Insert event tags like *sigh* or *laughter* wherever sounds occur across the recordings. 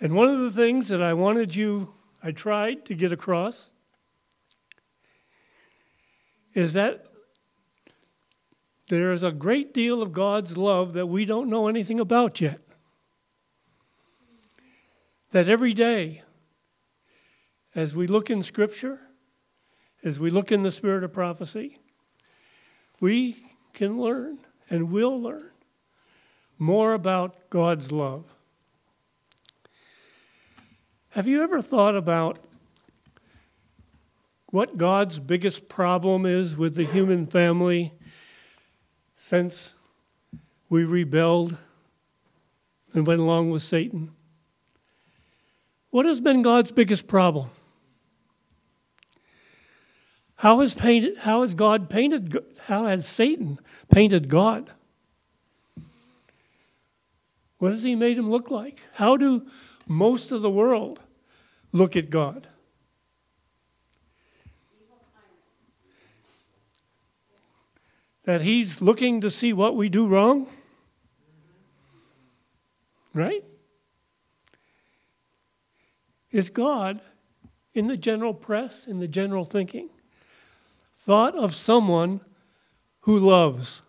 And one of the things that I wanted you, I tried to get across, is that there is a great deal of God's love that we don't know anything about yet. That every day, as we look in Scripture, as we look in the spirit of prophecy, we can learn and will learn more about God's love. Have you ever thought about what God's biggest problem is with the human family since we rebelled and went along with Satan? What has been God's biggest problem? How has, painted, how has God painted, how has Satan painted God? What has he made him look like? How do most of the world look at God? That he's looking to see what we do wrong? Right? Is God in the general press, in the general thinking? thought of someone who loves.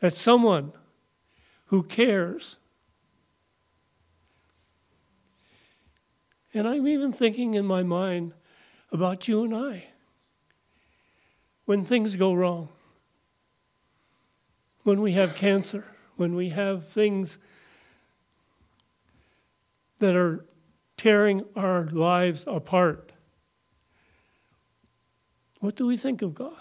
That someone who cares. And I'm even thinking in my mind about you and I when things go wrong, when we have cancer, when we have things that are tearing our lives apart. What do we think of God?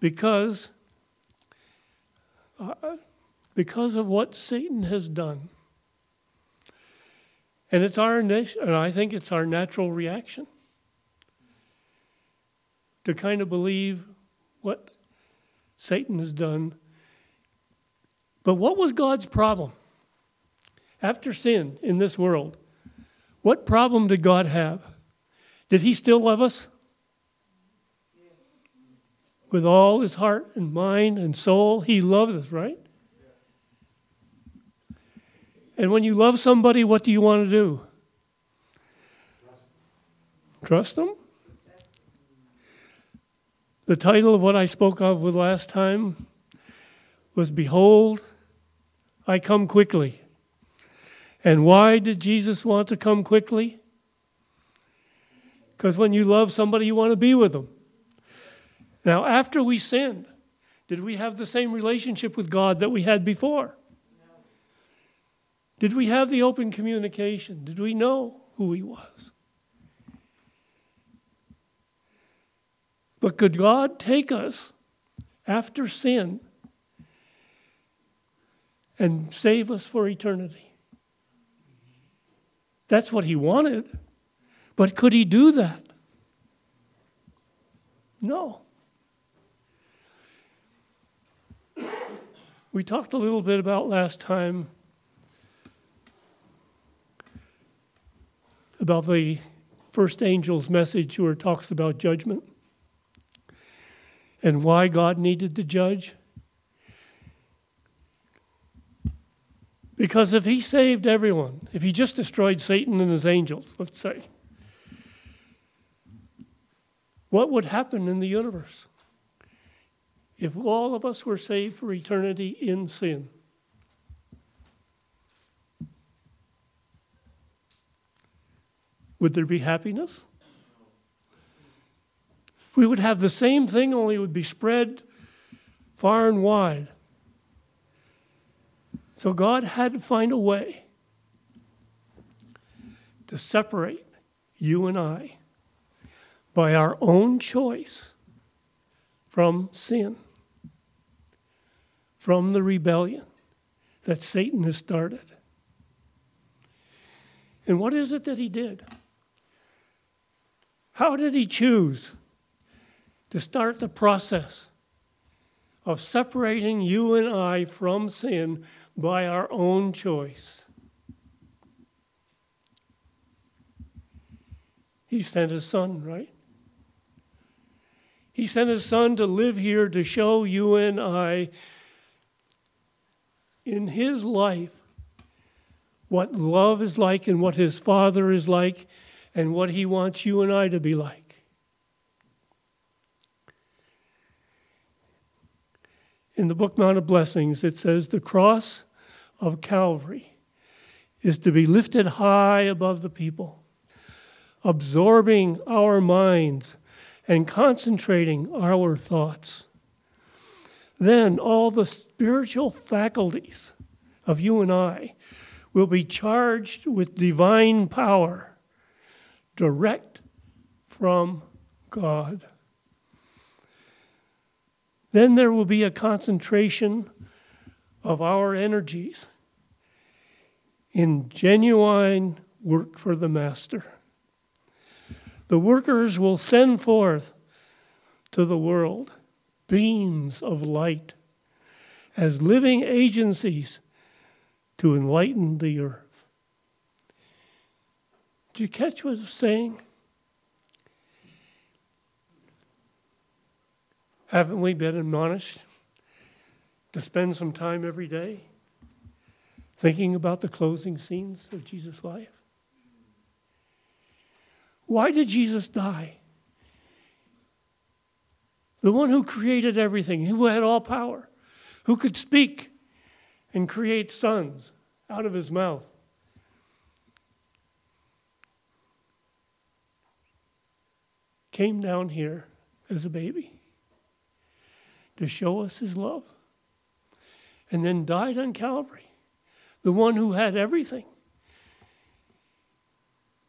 Because, because of what Satan has done. And it's our and I think it's our natural reaction to kind of believe what Satan has done. But what was God's problem? after sin in this world, what problem did God have? Did He still love us? With all His heart and mind and soul, He loves us, right? And when you love somebody, what do you want to do? Trust them? The title of what I spoke of with last time was Behold, I come quickly. And why did Jesus want to come quickly? Because when you love somebody, you want to be with them. Now, after we sinned, did we have the same relationship with God that we had before? Did we have the open communication? Did we know who He was? But could God take us after sin and save us for eternity? That's what he wanted. But could he do that? No. We talked a little bit about last time about the first angel's message where it talks about judgment and why God needed to judge. Because if he saved everyone, if he just destroyed Satan and his angels, let's say, what would happen in the universe if all of us were saved for eternity in sin? Would there be happiness? We would have the same thing, only it would be spread far and wide. So God had to find a way to separate you and I by our own choice from sin, from the rebellion that Satan has started. And what is it that he did? How did he choose to start the process of separating you and I from sin by our own choice. He sent his son, right? He sent his son to live here to show you and I in his life what love is like and what his father is like and what he wants you and I to be like. In the book Mount of Blessings, it says the cross of Calvary is to be lifted high above the people, absorbing our minds and concentrating our thoughts. Then all the spiritual faculties of you and I will be charged with divine power direct from God. Then there will be a concentration of our energies in genuine work for the Master. The workers will send forth to the world beams of light as living agencies to enlighten the earth. Did you catch what I was saying? Haven't we been admonished to spend some time every day thinking about the closing scenes of Jesus' life? Why did Jesus die? The one who created everything, who had all power, who could speak and create suns out of his mouth. Came down here as a baby to show us his love and then died on Calvary, the one who had everything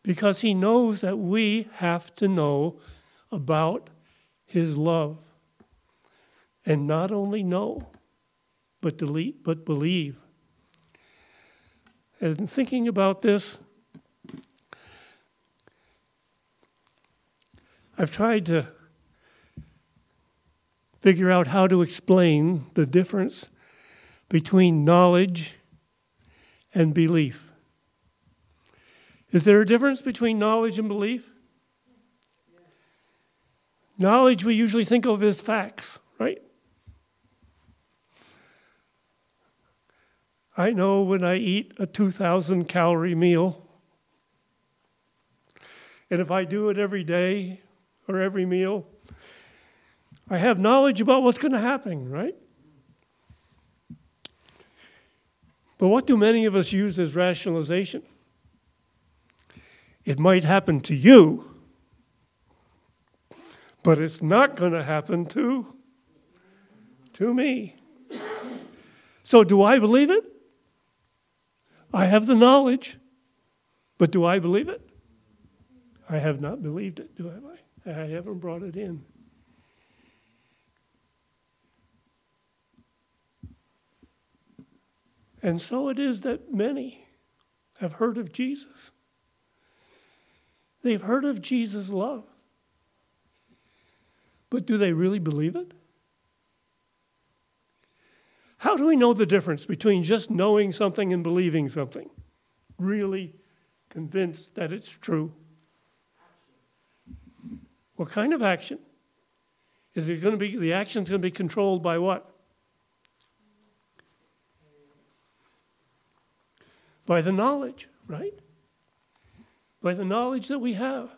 because he knows that we have to know about his love. And not only know, but delete, but believe. And thinking about this, I've tried to figure out how to explain the difference between knowledge and belief. Is there a difference between knowledge and belief? Knowledge we usually think of as facts, right? I know when I eat a 2,000 calorie meal, and if I do it every day or every meal, I have knowledge about what's going to happen, right? But what do many of us use as rationalization? It might happen to you, but it's not going to happen to, to me. So, do I believe it? I have the knowledge, but do I believe it? I have not believed it, do I? I haven't brought it in. And so it is that many have heard of Jesus. They've heard of Jesus' love. But do they really believe it? How do we know the difference between just knowing something and believing something? Really convinced that it's true. What kind of action? Is it going to be, the action's going to be controlled by what? By the knowledge, right? by the knowledge that we have.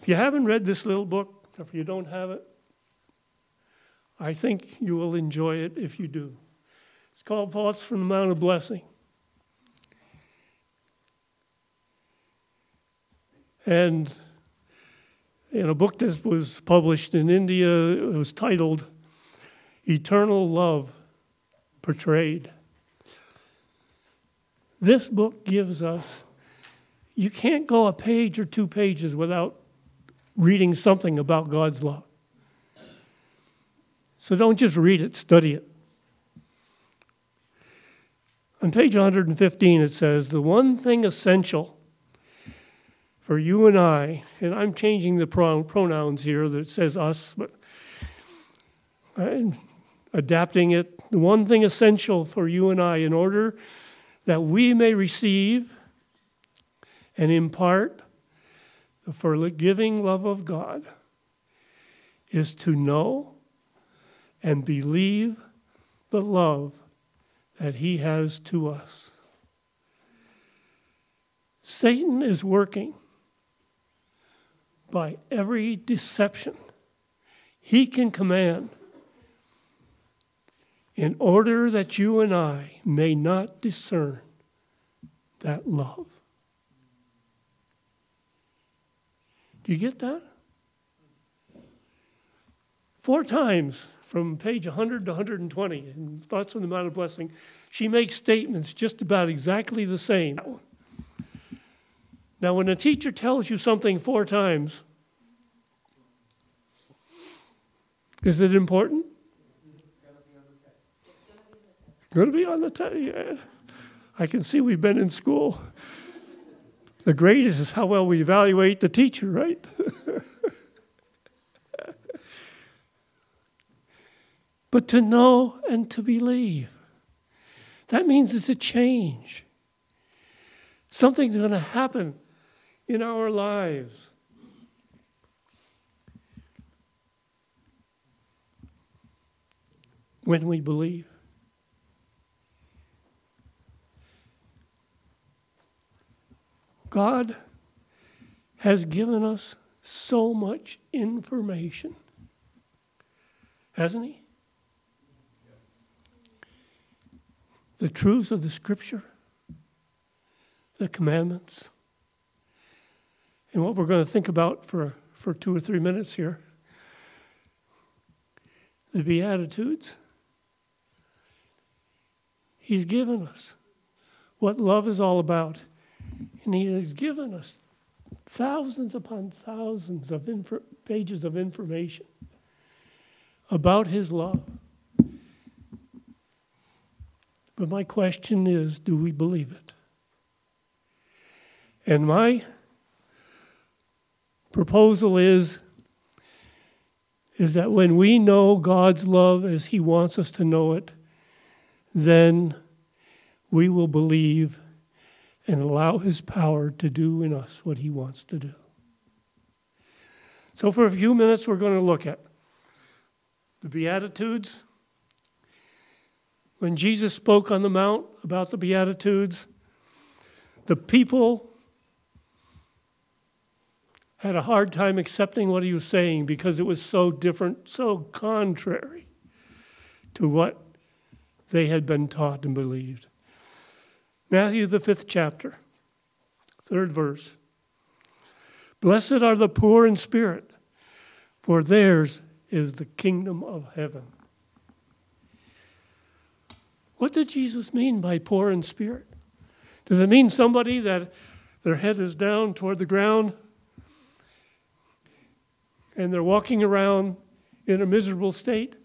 If you haven't read this little book, or if you don't have it, I think you will enjoy it if you do. It's called Thoughts from the Mount of Blessing. And in a book that was published in India, it was titled Eternal Love Portrayed. This book gives us, you can't go a page or two pages without reading something about God's love. So don't just read it, study it. On page 115, it says, The one thing essential for you and I, and I'm changing the pronouns here that says us, but I'm adapting it. The one thing essential for you and I in order that we may receive and impart the forgiving love of God is to know and believe the love that He has to us. Satan is working by every deception he can command in order that you and I may not discern that love. Do you get that? Four times from page 100 to 120 in Thoughts on the Mount of Blessing, she makes statements just about exactly the same. Now, when a teacher tells you something four times, is it important? Going to be on the test. Yeah. I can see we've been in school. The greatest is how well we evaluate the teacher, right? *laughs* but to know and to believe. That means it's a change. Something's going to happen in our lives. When we believe. God has given us so much information, hasn't He? The truths of the Scripture, the commandments, and what we're going to think about for, for two or three minutes here the Beatitudes. He's given us what love is all about. And He has given us thousands upon thousands of pages of information about His love. But my question is do we believe it? And my proposal is is that when we know God's love as he wants us to know it then we will believe and allow his power to do in us what he wants to do. So for a few minutes we're going to look at the beatitudes when Jesus spoke on the mount about the beatitudes the people had a hard time accepting what he was saying because it was so different, so contrary to what they had been taught and believed. Matthew, the fifth chapter, third verse. Blessed are the poor in spirit, for theirs is the kingdom of heaven. What did Jesus mean by poor in spirit? Does it mean somebody that their head is down toward the ground and they're walking around in a miserable state?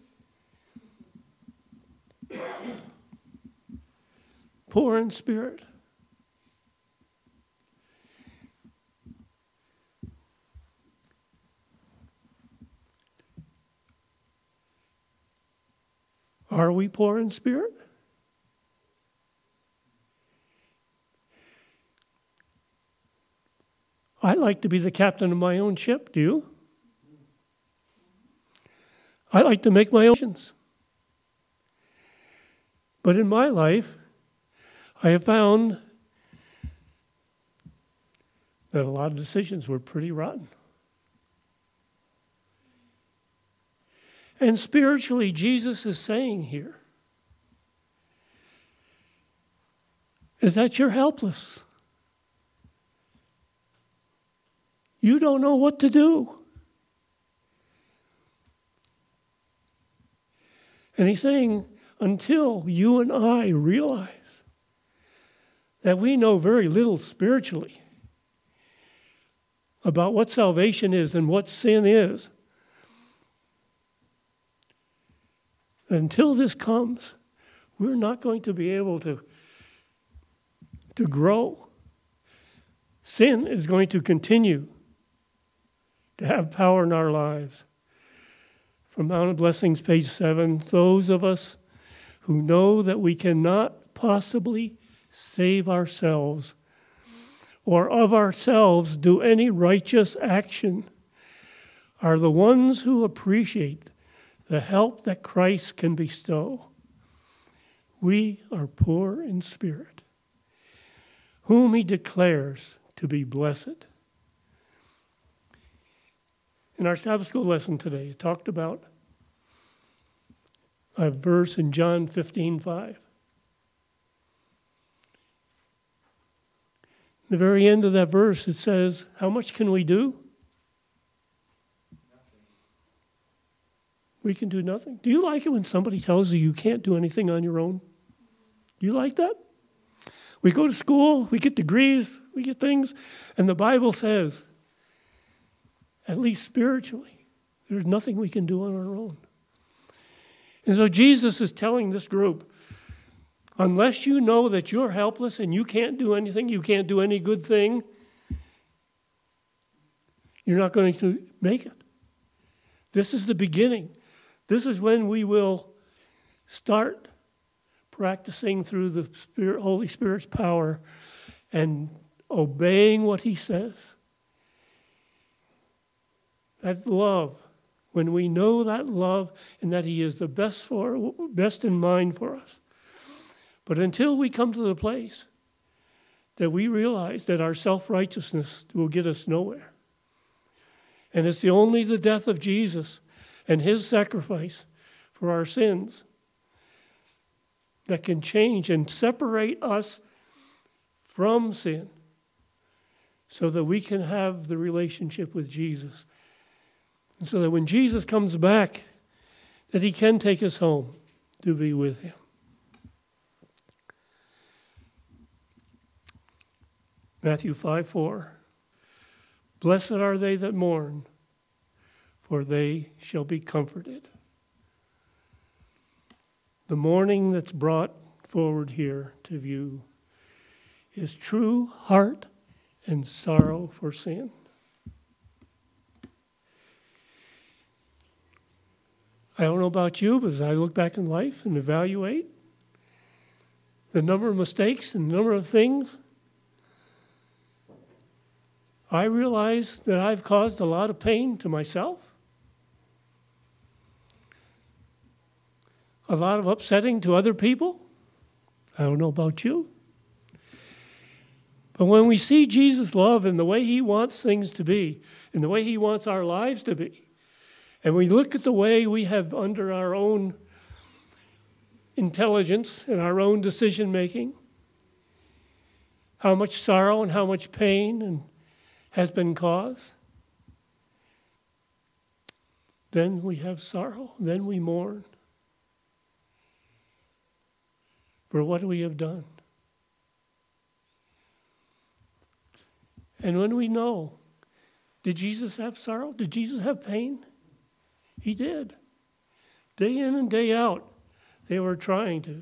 Poor in spirit. Are we poor in spirit? I like to be the captain of my own ship, do you? I like to make my own decisions. But in my life, I have found that a lot of decisions were pretty rotten. And spiritually, Jesus is saying here is that you're helpless. You don't know what to do. And he's saying, until you and I realize that we know very little spiritually about what salvation is and what sin is, until this comes, we're not going to be able to, to grow. Sin is going to continue to have power in our lives from Mount of Blessings, page 7 those of us who know that we cannot possibly save ourselves or of ourselves do any righteous action are the ones who appreciate the help that Christ can bestow. We are poor in spirit, whom he declares to be blessed. In our Sabbath school lesson today, it talked about a verse in John 15 5. the very end of that verse, it says, How much can we do? We can do nothing. Do you like it when somebody tells you you can't do anything on your own? Do you like that? We go to school, we get degrees, we get things, and the Bible says, at least spiritually, there's nothing we can do on our own. And so Jesus is telling this group, unless you know that you're helpless and you can't do anything, you can't do any good thing, you're not going to make it. This is the beginning. This is when we will start practicing through the Spirit, Holy Spirit's power and obeying what He says. That love, when we know that love and that He is the best for best in mind for us. But until we come to the place that we realize that our self righteousness will get us nowhere, and it's the only the death of Jesus and His sacrifice for our sins that can change and separate us from sin so that we can have the relationship with Jesus. And so that when Jesus comes back, that he can take us home to be with him. Matthew 5 4. Blessed are they that mourn, for they shall be comforted. The mourning that's brought forward here to view is true heart and sorrow for sin. I don't know about you, but as I look back in life and evaluate the number of mistakes and the number of things, I realize that I've caused a lot of pain to myself a lot of upsetting to other people. I don't know about you. But when we see Jesus' love and the way he wants things to be, and the way he wants our lives to be, and we look at the way we have under our own intelligence and our own decision making, how much sorrow and how much pain and has been caused, then we have sorrow, then we mourn. for what we have done. And when we know, did Jesus have sorrow? Did Jesus have pain? He did. Day in and day out, they were trying to.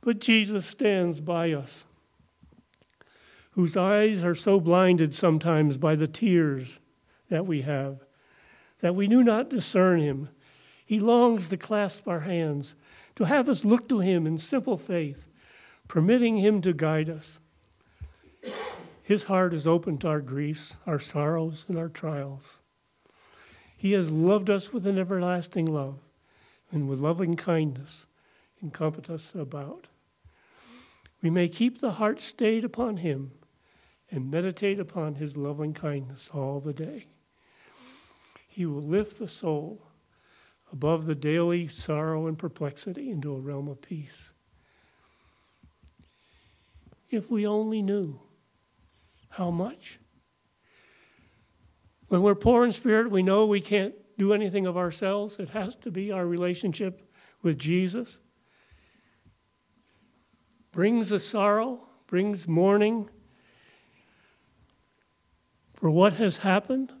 But Jesus stands by us, whose eyes are so blinded sometimes by the tears that we have, that we do not discern him he longs to clasp our hands, to have us look to Him in simple faith, permitting Him to guide us. His heart is open to our griefs, our sorrows, and our trials. He has loved us with an everlasting love, and with loving kindness encompass us about. We may keep the heart stayed upon Him and meditate upon His loving kindness all the day. He will lift the soul above the daily sorrow and perplexity into a realm of peace. If we only knew how much. When we're poor in spirit, we know we can't do anything of ourselves. It has to be our relationship with Jesus. Brings a sorrow, brings mourning for what has happened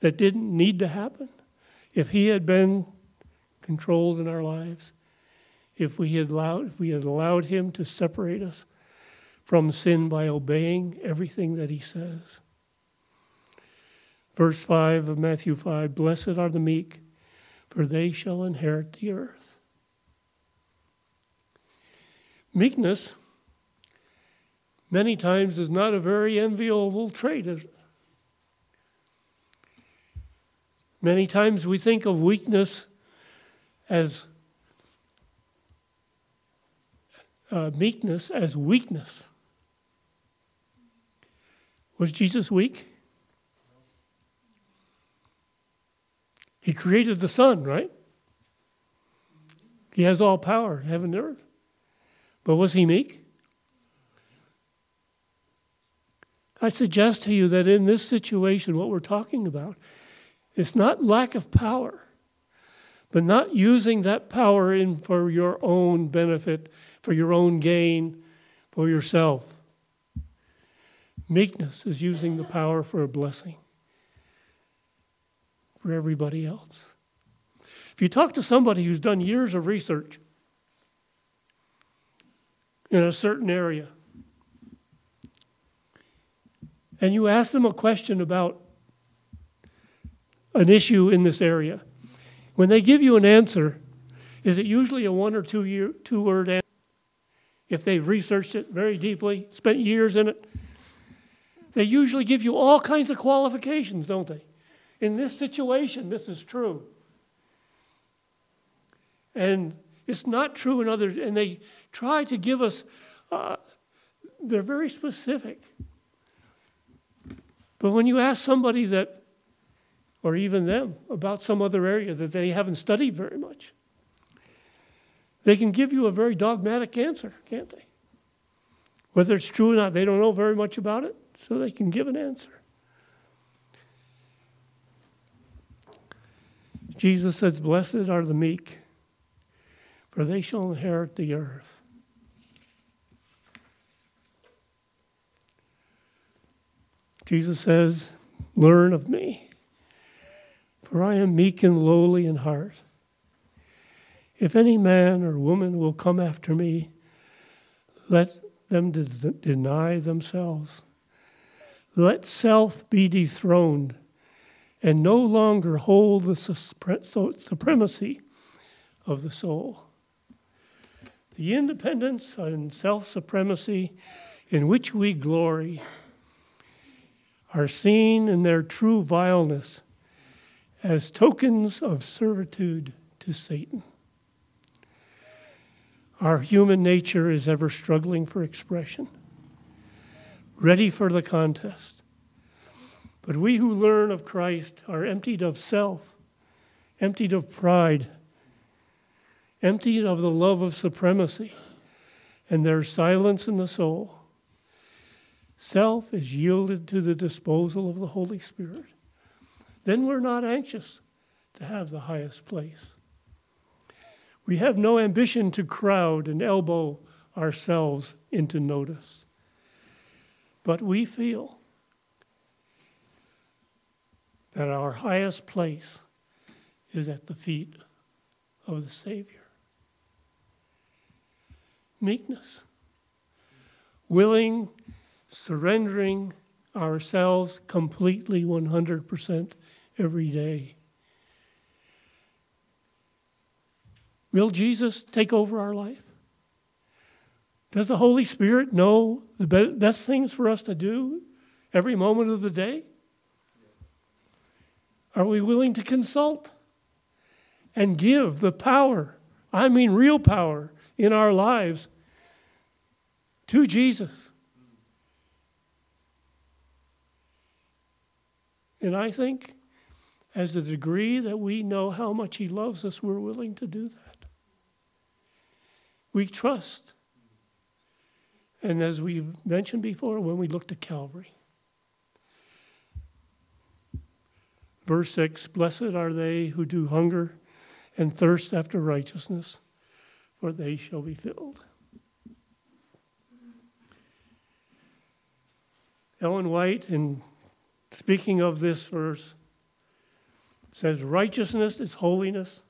that didn't need to happen if he had been controlled in our lives, if we had allowed, if we had allowed him to separate us from sin by obeying everything that he says. Verse 5 of Matthew 5 Blessed are the meek, for they shall inherit the earth. Meekness many times is not a very enviable trait. Many times we think of weakness as uh, meekness as weakness. Was Jesus weak? He created the sun, right? He has all power, heaven and earth. But was he meek? I suggest to you that in this situation, what we're talking about, it's not lack of power, but not using that power in for your own benefit, for your own gain, for yourself. Meekness is using the power for a blessing for everybody else. If you talk to somebody who's done years of research in a certain area, and you ask them a question about an issue in this area, when they give you an answer, is it usually a one or two year, two word answer? If they've researched it very deeply, spent years in it, they usually give you all kinds of qualifications, don't they? In this situation, this is true. And it's not true in others. And they try to give us, uh, they're very specific. But when you ask somebody that, or even them, about some other area that they haven't studied very much, they can give you a very dogmatic answer, can't they? Whether it's true or not, they don't know very much about it, so they can give an answer. Jesus says, Blessed are the meek, for they shall inherit the earth. Jesus says, Learn of me, for I am meek and lowly in heart. If any man or woman will come after me, let them de- deny themselves. Let self be dethroned and no longer hold the supremacy of the soul. The independence and self supremacy in which we glory are seen in their true vileness as tokens of servitude to Satan. Our human nature is ever struggling for expression, ready for the contest. But we who learn of Christ are emptied of self, emptied of pride, emptied of the love of supremacy, and there's silence in the soul. Self is yielded to the disposal of the Holy Spirit. Then we're not anxious to have the highest place. We have no ambition to crowd and elbow ourselves into notice. But we feel that our highest place is at the feet of the Savior. Meekness, willing, surrendering ourselves completely 100% every day. Will Jesus take over our life? Does the Holy Spirit know the best things for us to do every moment of the day? Are we willing to consult and give the power, I mean real power, in our lives to Jesus? And I think, as the degree that we know how much He loves us, we're willing to do that. We trust. And as we've mentioned before, when we look to Calvary, Verse 6 Blessed are they who do hunger and thirst after righteousness, for they shall be filled. Ellen White, in speaking of this verse, says, Righteousness is holiness,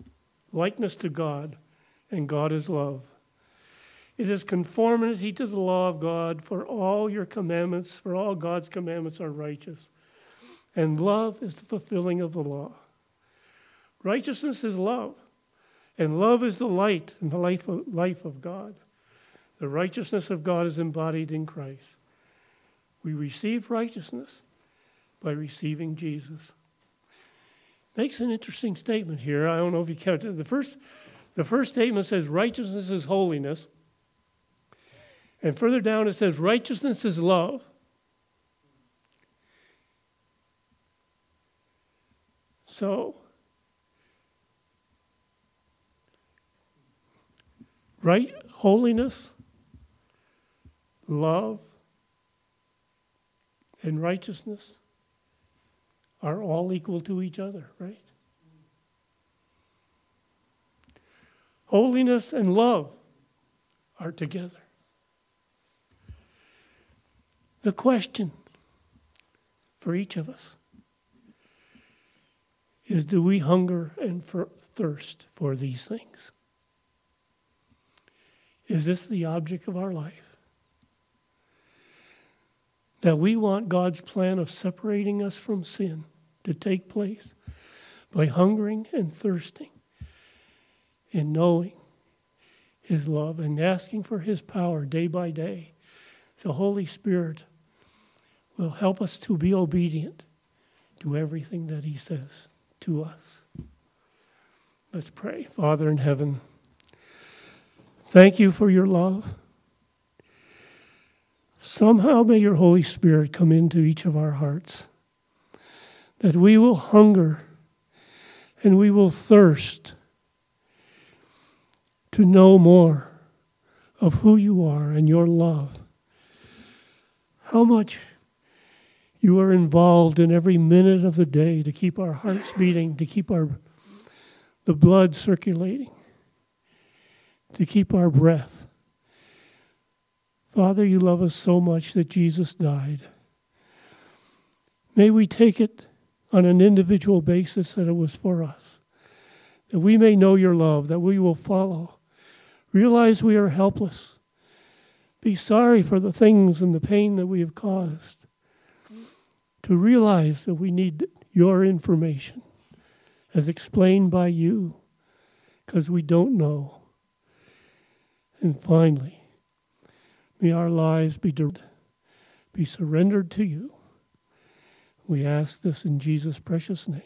likeness to God, and God is love. It is conformity to the law of God, for all your commandments, for all God's commandments are righteous and love is the fulfilling of the law. Righteousness is love, and love is the light and the life of, life of God. The righteousness of God is embodied in Christ. We receive righteousness by receiving Jesus. Makes an interesting statement here. I don't know if you counted. The first, the first statement says righteousness is holiness. And further down it says righteousness is love. So, right holiness, love, and righteousness are all equal to each other, right? Holiness and love are together. The question for each of us is do we hunger and thirst for these things? Is this the object of our life? That we want God's plan of separating us from sin to take place by hungering and thirsting and knowing His love and asking for His power day by day. The Holy Spirit will help us to be obedient to everything that He says to us. Let's pray. Father in heaven, thank you for your love. Somehow may your Holy Spirit come into each of our hearts that we will hunger and we will thirst to know more of who you are and your love. How much you are involved in every minute of the day to keep our hearts beating, to keep our the blood circulating, to keep our breath. Father, you love us so much that Jesus died. May we take it on an individual basis that it was for us. That we may know your love, that we will follow. Realize we are helpless. Be sorry for the things and the pain that we have caused. To realize that we need your information as explained by you because we don't know. And finally, may our lives be, be surrendered to you we ask this in Jesus' precious name.